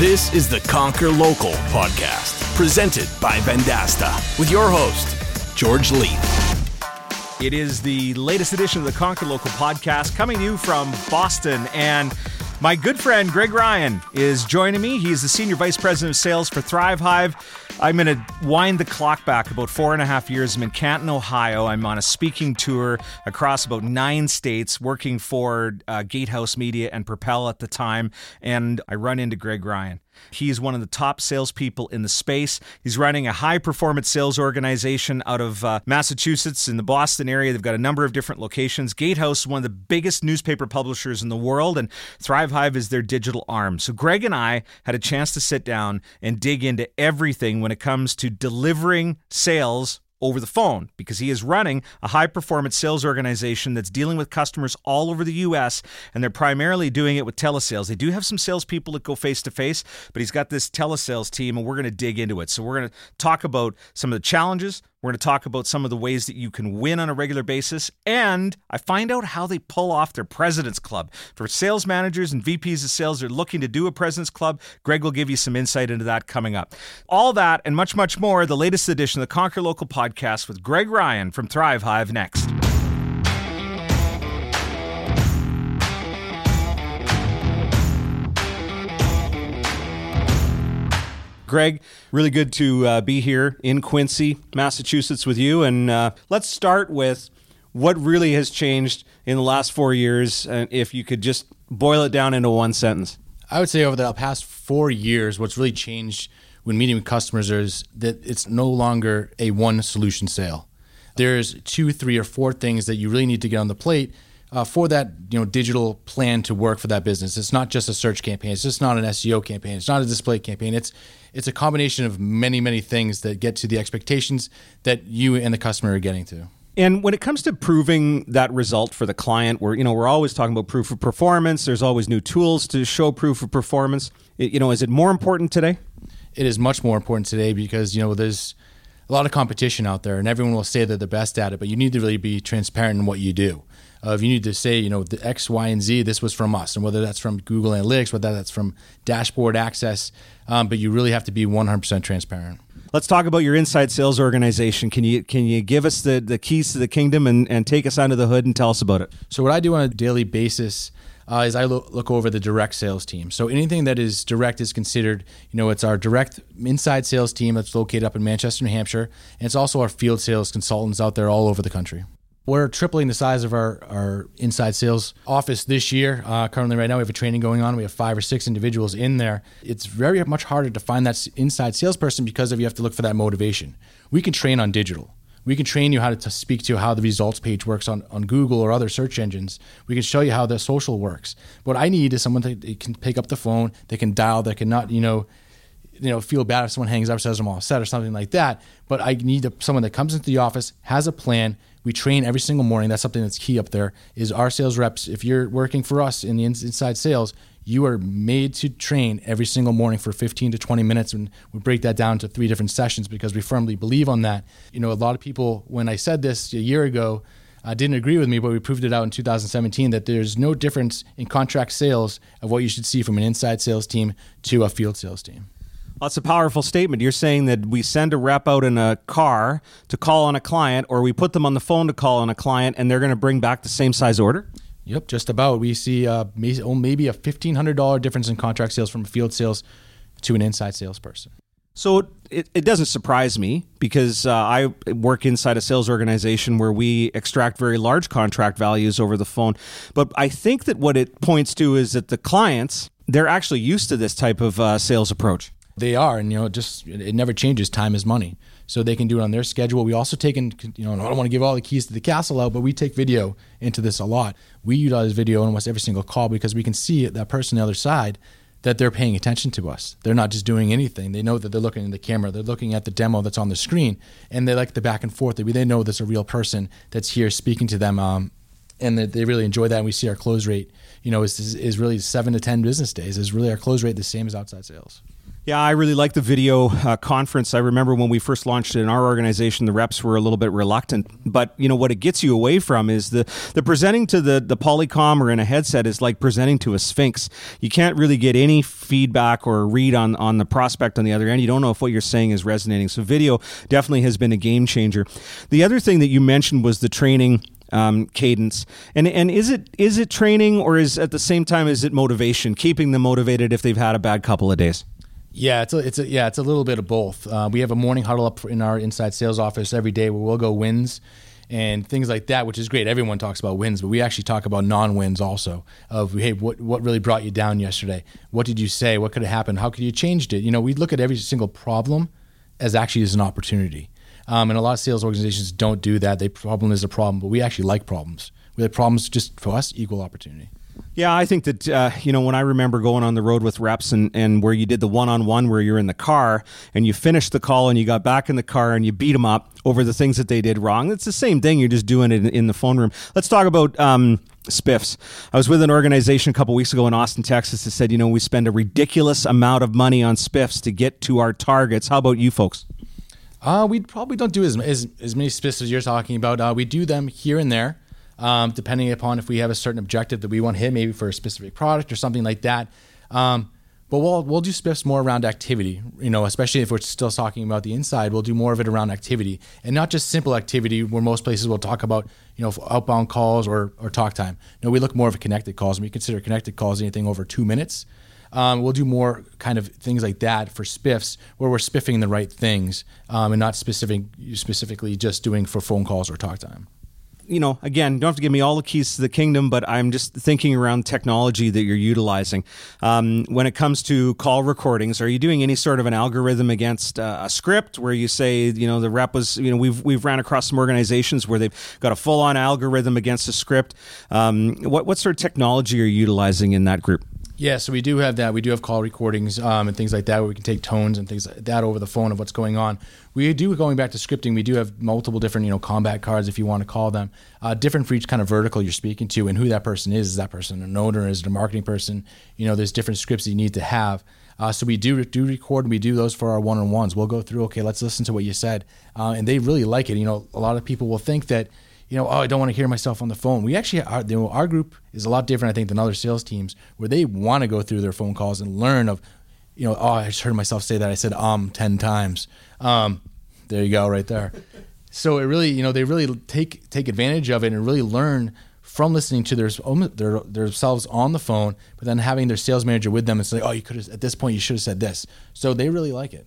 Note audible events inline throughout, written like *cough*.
This is the Conquer Local podcast, presented by Vendasta, with your host, George Leith. It is the latest edition of the Conquer Local podcast coming to you from Boston. And my good friend Greg Ryan is joining me. He's the Senior Vice President of Sales for Thrive Hive. I'm going to wind the clock back about four and a half years. I'm in Canton, Ohio. I'm on a speaking tour across about nine states, working for uh, Gatehouse Media and Propel at the time. And I run into Greg Ryan. He's one of the top salespeople in the space. He's running a high performance sales organization out of uh, Massachusetts in the Boston area. They've got a number of different locations. Gatehouse is one of the biggest newspaper publishers in the world, and Thrive Hive is their digital arm. So, Greg and I had a chance to sit down and dig into everything when it comes to delivering sales over the phone because he is running a high performance sales organization that's dealing with customers all over the US and they're primarily doing it with telesales. They do have some salespeople that go face to face, but he's got this telesales team and we're going to dig into it. So we're going to talk about some of the challenges, we're going to talk about some of the ways that you can win on a regular basis. And I find out how they pull off their President's Club. For sales managers and VPs of sales are looking to do a President's Club, Greg will give you some insight into that coming up. All that and much, much more, the latest edition of the Conquer Local podcast with Greg Ryan from Thrive Hive next. Greg, really good to uh, be here in Quincy, Massachusetts with you. And uh, let's start with what really has changed in the last four years. And if you could just boil it down into one sentence. I would say over the past four years, what's really changed when meeting with customers is that it's no longer a one solution sale. There's two, three, or four things that you really need to get on the plate uh, for that you know digital plan to work for that business. It's not just a search campaign. It's just not an SEO campaign. It's not a display campaign. It's it's a combination of many many things that get to the expectations that you and the customer are getting to. And when it comes to proving that result for the client, we're you know we're always talking about proof of performance. There's always new tools to show proof of performance. It, you know, is it more important today? It is much more important today because you know there's a lot of competition out there, and everyone will say they're the best at it. But you need to really be transparent in what you do of you need to say, you know, the X, Y, and Z, this was from us, and whether that's from Google Analytics, whether that's from dashboard access, um, but you really have to be 100% transparent. Let's talk about your inside sales organization. Can you can you give us the, the keys to the kingdom and, and take us under the hood and tell us about it? So what I do on a daily basis uh, is I look, look over the direct sales team. So anything that is direct is considered, you know, it's our direct inside sales team that's located up in Manchester, New Hampshire, and it's also our field sales consultants out there all over the country. We're tripling the size of our, our inside sales office this year. Uh, currently, right now, we have a training going on. We have five or six individuals in there. It's very much harder to find that inside salesperson because of you have to look for that motivation. We can train on digital. We can train you how to, to speak to how the results page works on, on Google or other search engines. We can show you how the social works. What I need is someone that can pick up the phone, they can dial, they cannot, you know, you know, feel bad if someone hangs up, says I'm all set or something like that. But I need a, someone that comes into the office, has a plan, we train every single morning. That's something that's key up there. Is our sales reps? If you're working for us in the inside sales, you are made to train every single morning for 15 to 20 minutes, and we break that down to three different sessions because we firmly believe on that. You know, a lot of people when I said this a year ago. Uh, didn't agree with me, but we proved it out in 2017 that there's no difference in contract sales of what you should see from an inside sales team to a field sales team. That's a powerful statement. You're saying that we send a rep out in a car to call on a client, or we put them on the phone to call on a client, and they're going to bring back the same size order? Yep, just about. We see uh, oh, maybe a $1,500 difference in contract sales from a field sales to an inside salesperson. So it, it doesn't surprise me because uh, I work inside a sales organization where we extract very large contract values over the phone. But I think that what it points to is that the clients, they're actually used to this type of uh, sales approach. They are, and you know, just it never changes. Time is money, so they can do it on their schedule. We also take in, you know, I don't want to give all the keys to the castle out, but we take video into this a lot. We utilize video in almost every single call because we can see that person on the other side that they're paying attention to us. They're not just doing anything. They know that they're looking in the camera. They're looking at the demo that's on the screen, and they like the back and forth. They, they know there's a real person that's here speaking to them, um, and they, they really enjoy that. And we see our close rate, you know, is, is really seven to ten business days. Is really our close rate the same as outside sales. Yeah, I really like the video uh, conference. I remember when we first launched it in our organization, the reps were a little bit reluctant. But you know what it gets you away from is the the presenting to the the Polycom or in a headset is like presenting to a Sphinx. You can't really get any feedback or read on on the prospect on the other end. You don't know if what you're saying is resonating. So video definitely has been a game changer. The other thing that you mentioned was the training um, cadence. And and is it is it training or is at the same time is it motivation, keeping them motivated if they've had a bad couple of days? Yeah, it's a, it's a, yeah, it's a little bit of both. Uh, we have a morning huddle up in our inside sales office every day where we'll go wins and things like that, which is great. Everyone talks about wins, but we actually talk about non-wins also. Of hey, what what really brought you down yesterday? What did you say? What could have happened? How could you changed it? You know, we look at every single problem as actually as an opportunity. Um, and a lot of sales organizations don't do that. The problem is a problem, but we actually like problems. We like problems just for us equal opportunity. Yeah, I think that uh, you know when I remember going on the road with reps and, and where you did the one on one where you're in the car and you finished the call and you got back in the car and you beat them up over the things that they did wrong. It's the same thing. You're just doing it in, in the phone room. Let's talk about um, spiffs. I was with an organization a couple weeks ago in Austin, Texas that said, you know, we spend a ridiculous amount of money on spiffs to get to our targets. How about you folks? Uh, we probably don't do as, as, as many spiffs as you're talking about. Uh, we do them here and there um, depending upon if we have a certain objective that we want to hit, maybe for a specific product or something like that. Um, but we'll we'll do spiffs more around activity, you know, especially if we're still talking about the inside. We'll do more of it around activity, and not just simple activity. Where most places will talk about, you know, outbound calls or or talk time. No, we look more of a connected calls, and we consider connected calls anything over two minutes. Um, we'll do more kind of things like that for spiffs, where we're spiffing the right things, um, and not specific specifically just doing for phone calls or talk time you know, again, you don't have to give me all the keys to the kingdom, but I'm just thinking around technology that you're utilizing. Um, when it comes to call recordings, are you doing any sort of an algorithm against uh, a script where you say, you know, the rep was, you know, we've we've ran across some organizations where they've got a full on algorithm against a script. Um, what what sort of technology are you utilizing in that group? Yeah, so we do have that. We do have call recordings um, and things like that where we can take tones and things like that over the phone of what's going on. We do going back to scripting. We do have multiple different, you know, combat cards if you want to call them, uh, different for each kind of vertical you're speaking to and who that person is. Is that person an owner? Is it a marketing person? You know, there's different scripts that you need to have. Uh, so we do do record and we do those for our one on ones. We'll go through. Okay, let's listen to what you said, uh, and they really like it. You know, a lot of people will think that you know, oh, I don't want to hear myself on the phone. We actually, our, you know, our group is a lot different, I think, than other sales teams where they want to go through their phone calls and learn of, you know, oh, I just heard myself say that. I said um 10 times. Um, there you go, right there. so it really, you know, they really take take advantage of it and really learn from listening to their, their themselves on the phone, but then having their sales manager with them and say, oh, you could have, at this point, you should have said this. So they really like it.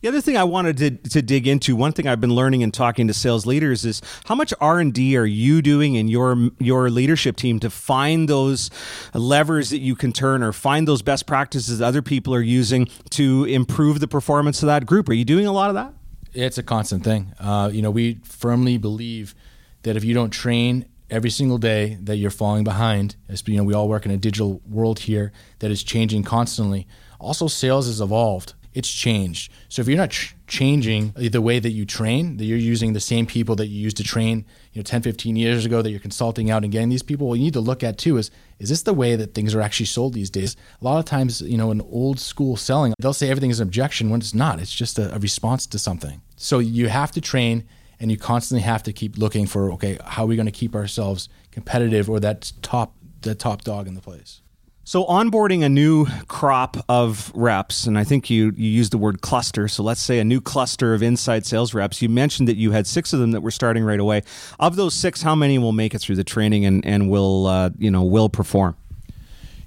The other thing I wanted to, to dig into, one thing I've been learning and talking to sales leaders is how much R and D are you doing in your your leadership team to find those levers that you can turn or find those best practices that other people are using to improve the performance of that group? Are you doing a lot of that? It's a constant thing. Uh, you know, we firmly believe that if you don't train every single day that you're falling behind. As you know, we all work in a digital world here that is changing constantly. Also, sales has evolved it's changed. So if you're not ch- changing the way that you train, that you're using the same people that you used to train, you know, 10, 15 years ago that you're consulting out and getting these people, what you need to look at too is, is this the way that things are actually sold these days? A lot of times, you know, in old school selling, they'll say everything is an objection when it's not. It's just a, a response to something. So you have to train and you constantly have to keep looking for, okay, how are we going to keep ourselves competitive or that top, the top dog in the place? So onboarding a new crop of reps, and I think you you used the word cluster. So let's say a new cluster of inside sales reps. You mentioned that you had six of them that were starting right away. Of those six, how many will make it through the training and and will uh, you know will perform?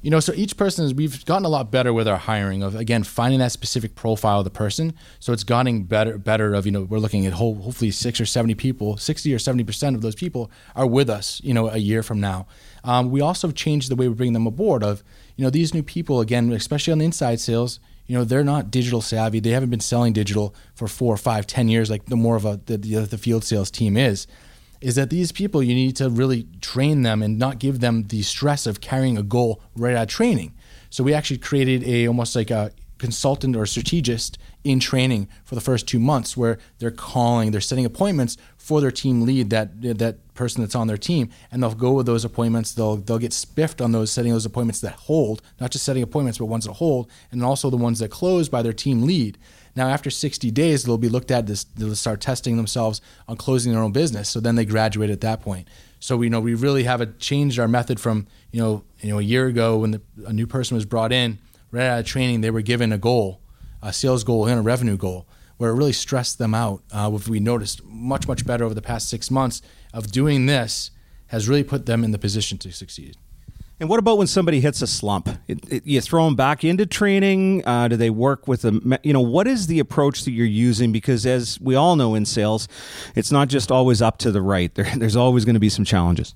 You know, so each person is we've gotten a lot better with our hiring of again finding that specific profile of the person. So it's gotten better better of you know we're looking at whole, hopefully six or seventy people, sixty or seventy percent of those people are with us. You know, a year from now. Um, we also changed the way we bring them aboard. Of you know these new people again, especially on the inside sales. You know they're not digital savvy. They haven't been selling digital for four, five, ten years like the more of a the, the, the field sales team is. Is that these people you need to really train them and not give them the stress of carrying a goal right out of training. So we actually created a almost like a consultant or strategist in training for the first two months where they're calling, they're setting appointments for their team lead, that that person that's on their team, and they'll go with those appointments. They'll they'll get spiffed on those setting those appointments that hold, not just setting appointments, but ones that hold, and also the ones that close by their team lead. Now, after 60 days, they'll be looked at. This, they'll start testing themselves on closing their own business. So then they graduate at that point. So we know we really have changed our method from you know you know a year ago when the, a new person was brought in, right out of training, they were given a goal, a sales goal and a revenue goal, where it really stressed them out. Uh, we noticed much much better over the past six months of doing this has really put them in the position to succeed. And what about when somebody hits a slump? It, it, you throw them back into training? Uh, do they work with them? you know, what is the approach that you're using? Because as we all know in sales, it's not just always up to the right. *laughs* There, there's always going to be some challenges.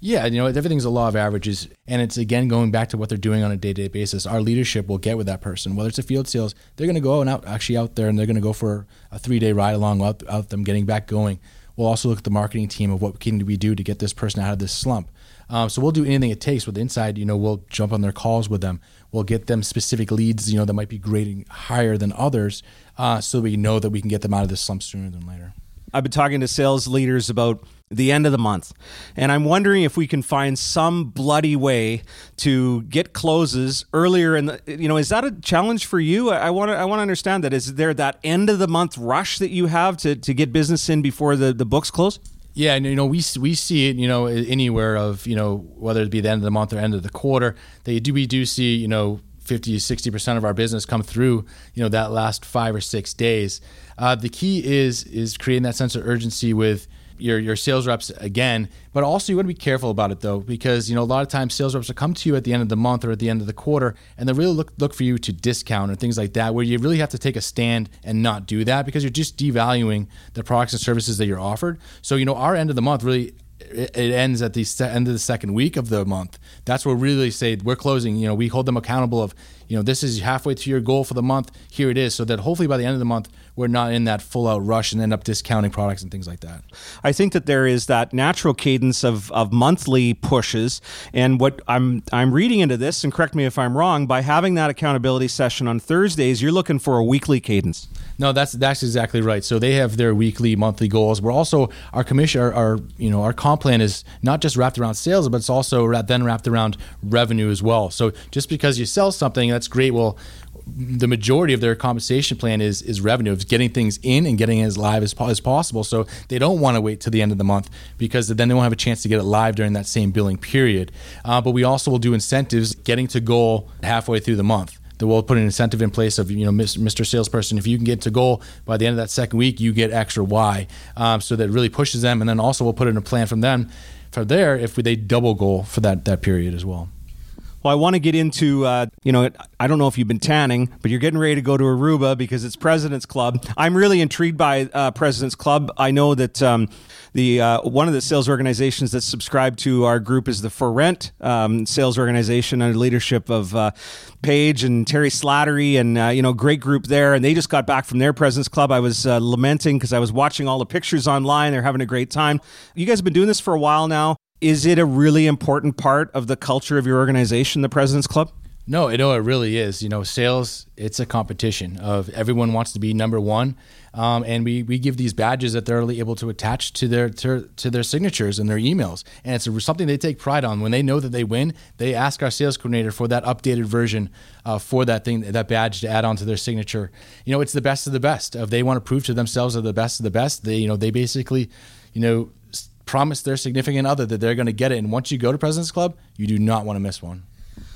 Yeah, you know, everything's a law of averages. And it's again going back to what they're doing on a day to day basis. Our leadership will get with that person. Whether it's a field sales, they're going to go and out actually out there and they're going to go for a three day ride along out, out them getting back going. We'll also look at the marketing team of what can we do to get this person out of this slump. Um, so we'll do anything it takes with inside. You know, we'll jump on their calls with them. We'll get them specific leads. You know, that might be grading higher than others, uh, so we know that we can get them out of this slump sooner than later. I've been talking to sales leaders about the end of the month. And I'm wondering if we can find some bloody way to get closes earlier the you know, is that a challenge for you? I want to I want to understand that. Is there that end of the month rush that you have to, to get business in before the, the books close? Yeah, and you know we we see it you know anywhere of you know whether it be the end of the month or end of the quarter. They do we do see you know 50 60% of our business come through you know that last 5 or 6 days. Uh, the key is is creating that sense of urgency with your your sales reps again. But also you want to be careful about it though, because you know a lot of times sales reps will come to you at the end of the month or at the end of the quarter, and they really look look for you to discount or things like that, where you really have to take a stand and not do that because you're just devaluing the products and services that you're offered. So you know our end of the month really it ends at the end of the second week of the month. That's where we really say we're closing. You know, we hold them accountable of, you know, this is halfway to your goal for the month. Here it is, so that hopefully by the end of the month we're not in that full out rush and end up discounting products and things like that. I think that there is that natural cadence of, of monthly pushes, and what I'm I'm reading into this, and correct me if I'm wrong, by having that accountability session on Thursdays, you're looking for a weekly cadence. No, that's that's exactly right. So they have their weekly, monthly goals. We're also our commission, our, our you know our comp plan is not just wrapped around sales, but it's also then wrapped around revenue as well. So just because you sell something, that's great. Well, the majority of their compensation plan is is revenue, of getting things in and getting it as live as, as possible. So they don't want to wait to the end of the month because then they won't have a chance to get it live during that same billing period. Uh, but we also will do incentives getting to goal halfway through the month that we'll put an incentive in place of you know Mr. Salesperson if you can get to goal by the end of that second week you get extra Y um, so that really pushes them and then also we'll put in a plan from them for there if they double goal for that that period as well. Well, I want to get into, uh, you know, I don't know if you've been tanning, but you're getting ready to go to Aruba because it's President's Club. I'm really intrigued by uh, President's Club. I know that um, the uh, one of the sales organizations that subscribe to our group is the For Rent um, sales organization under leadership of uh, Paige and Terry Slattery, and uh, you know, great group there. And they just got back from their President's Club. I was uh, lamenting because I was watching all the pictures online. They're having a great time. You guys have been doing this for a while now is it a really important part of the culture of your organization, the President's Club? No, it, no, it really is. You know, sales, it's a competition of everyone wants to be number one. Um, and we, we give these badges that they're able to attach to their to, to their signatures and their emails, and it's something they take pride on. When they know that they win, they ask our sales coordinator for that updated version uh, for that thing, that badge to add on to their signature. You know, it's the best of the best. If they want to prove to themselves they're the best of the best, they you know they basically, you know, promise their significant other that they're going to get it. And once you go to President's Club, you do not want to miss one.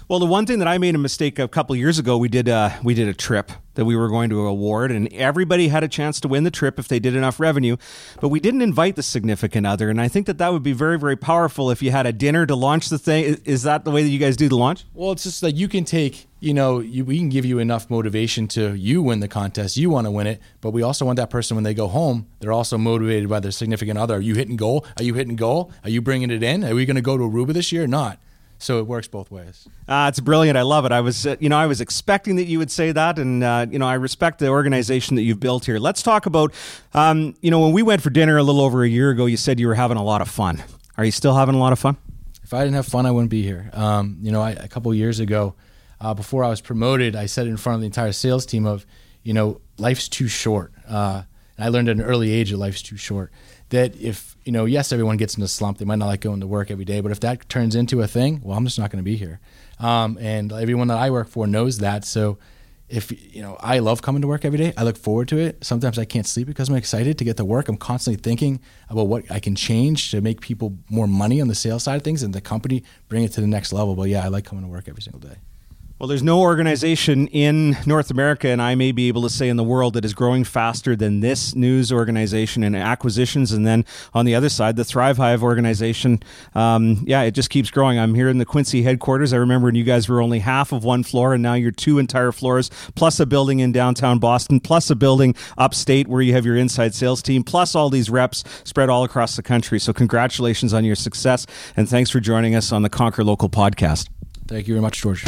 Well, the one thing that I made a mistake a couple years ago, we did a we did a trip that we were going to award, and everybody had a chance to win the trip if they did enough revenue, but we didn't invite the significant other, and I think that that would be very very powerful if you had a dinner to launch the thing. Is that the way that you guys do the launch? Well, it's just that you can take you know you, we can give you enough motivation to you win the contest, you want to win it, but we also want that person when they go home, they're also motivated by their significant other. Are you hitting goal? Are you hitting goal? Are you bringing it in? Are we going to go to Aruba this year? Or not. So it works both ways. Uh, it's brilliant. I love it. I was, uh, you know, I was expecting that you would say that, and uh, you know, I respect the organization that you've built here. Let's talk about, um, you know, when we went for dinner a little over a year ago, you said you were having a lot of fun. Are you still having a lot of fun? If I didn't have fun, I wouldn't be here. Um, you know, I, a couple years ago, uh, before I was promoted, I said in front of the entire sales team of, you know, life's too short. Uh, and I learned at an early age that life's too short. That if, you know, yes, everyone gets in a slump. They might not like going to work every day, but if that turns into a thing, well, I'm just not going to be here. Um, and everyone that I work for knows that. So if, you know, I love coming to work every day. I look forward to it. Sometimes I can't sleep because I'm excited to get to work. I'm constantly thinking about what I can change to make people more money on the sales side of things and the company bring it to the next level. But yeah, I like coming to work every single day. Well, there's no organization in North America, and I may be able to say in the world, that is growing faster than this news organization and acquisitions. And then on the other side, the Thrive Hive organization, um, yeah, it just keeps growing. I'm here in the Quincy headquarters. I remember when you guys were only half of one floor, and now you're two entire floors, plus a building in downtown Boston, plus a building upstate where you have your inside sales team, plus all these reps spread all across the country. So, congratulations on your success, and thanks for joining us on the Conquer Local podcast. Thank you very much, George.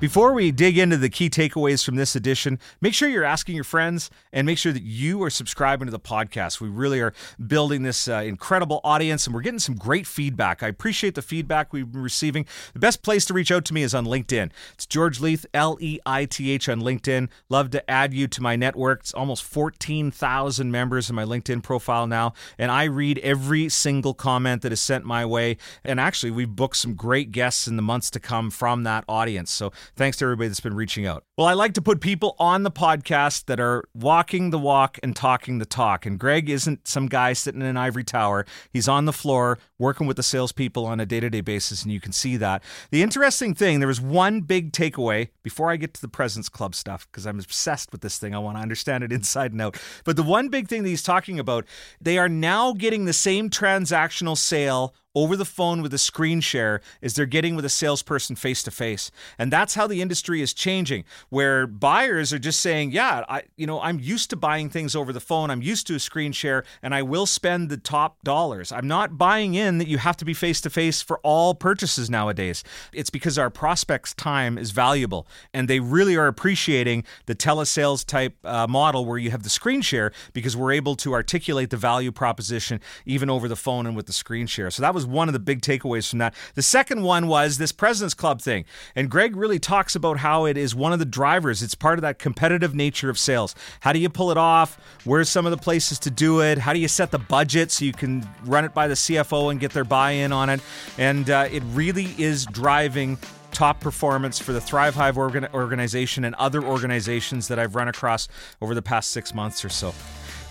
Before we dig into the key takeaways from this edition, make sure you're asking your friends and make sure that you are subscribing to the podcast. We really are building this uh, incredible audience and we're getting some great feedback. I appreciate the feedback we've been receiving. The best place to reach out to me is on LinkedIn. It's George Leith, L E I T H on LinkedIn. Love to add you to my network. It's almost 14,000 members in my LinkedIn profile now, and I read every single comment that is sent my way. And actually, we've booked some great guests in the months to come from that audience. So Thanks to everybody that's been reaching out. Well, I like to put people on the podcast that are walking the walk and talking the talk. And Greg isn't some guy sitting in an ivory tower. He's on the floor working with the salespeople on a day to day basis, and you can see that. The interesting thing, there was one big takeaway before I get to the President's Club stuff, because I'm obsessed with this thing. I want to understand it *laughs* inside and out. But the one big thing that he's talking about, they are now getting the same transactional sale over the phone with a screen share as they're getting with a salesperson face to face. And that's how the industry is changing, where buyers are just saying, yeah, I you know, I'm used to buying things over the phone. I'm used to a screen share and I will spend the top dollars. I'm not buying in that you have to be face to face for all purchases nowadays. It's because our prospects' time is valuable and they really are appreciating the telesales type uh, model where you have the screen share because we're able to articulate the value proposition even over the phone and with the screen share. So that was was one of the big takeaways from that. The second one was this President's Club thing. And Greg really talks about how it is one of the drivers. It's part of that competitive nature of sales. How do you pull it off? Where's some of the places to do it? How do you set the budget so you can run it by the CFO and get their buy in on it? And uh, it really is driving top performance for the Thrive Hive organ- organization and other organizations that I've run across over the past six months or so.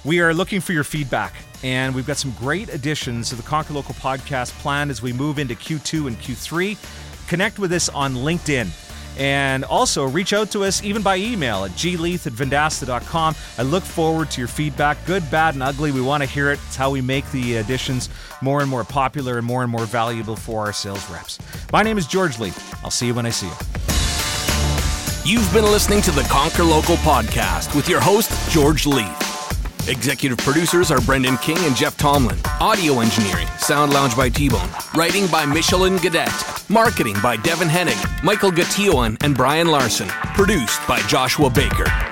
We are looking for your feedback, and we've got some great additions to the Conquer Local podcast planned as we move into Q2 and Q3. Connect with us on LinkedIn. And also reach out to us even by email at gleith at vendasta.com. I look forward to your feedback, good, bad, and ugly. We want to hear it. It's how we make the additions more and more popular and more and more valuable for our sales reps. My name is George Leith. I'll see you when I see you. You've been listening to the Conquer Local podcast with your host, George Leith. Executive producers are Brendan King and Jeff Tomlin. Audio engineering, Sound Lounge by T-Bone. Writing by Michelin Gadet. Marketing by Devin Hennig, Michael Gation, and Brian Larson. Produced by Joshua Baker.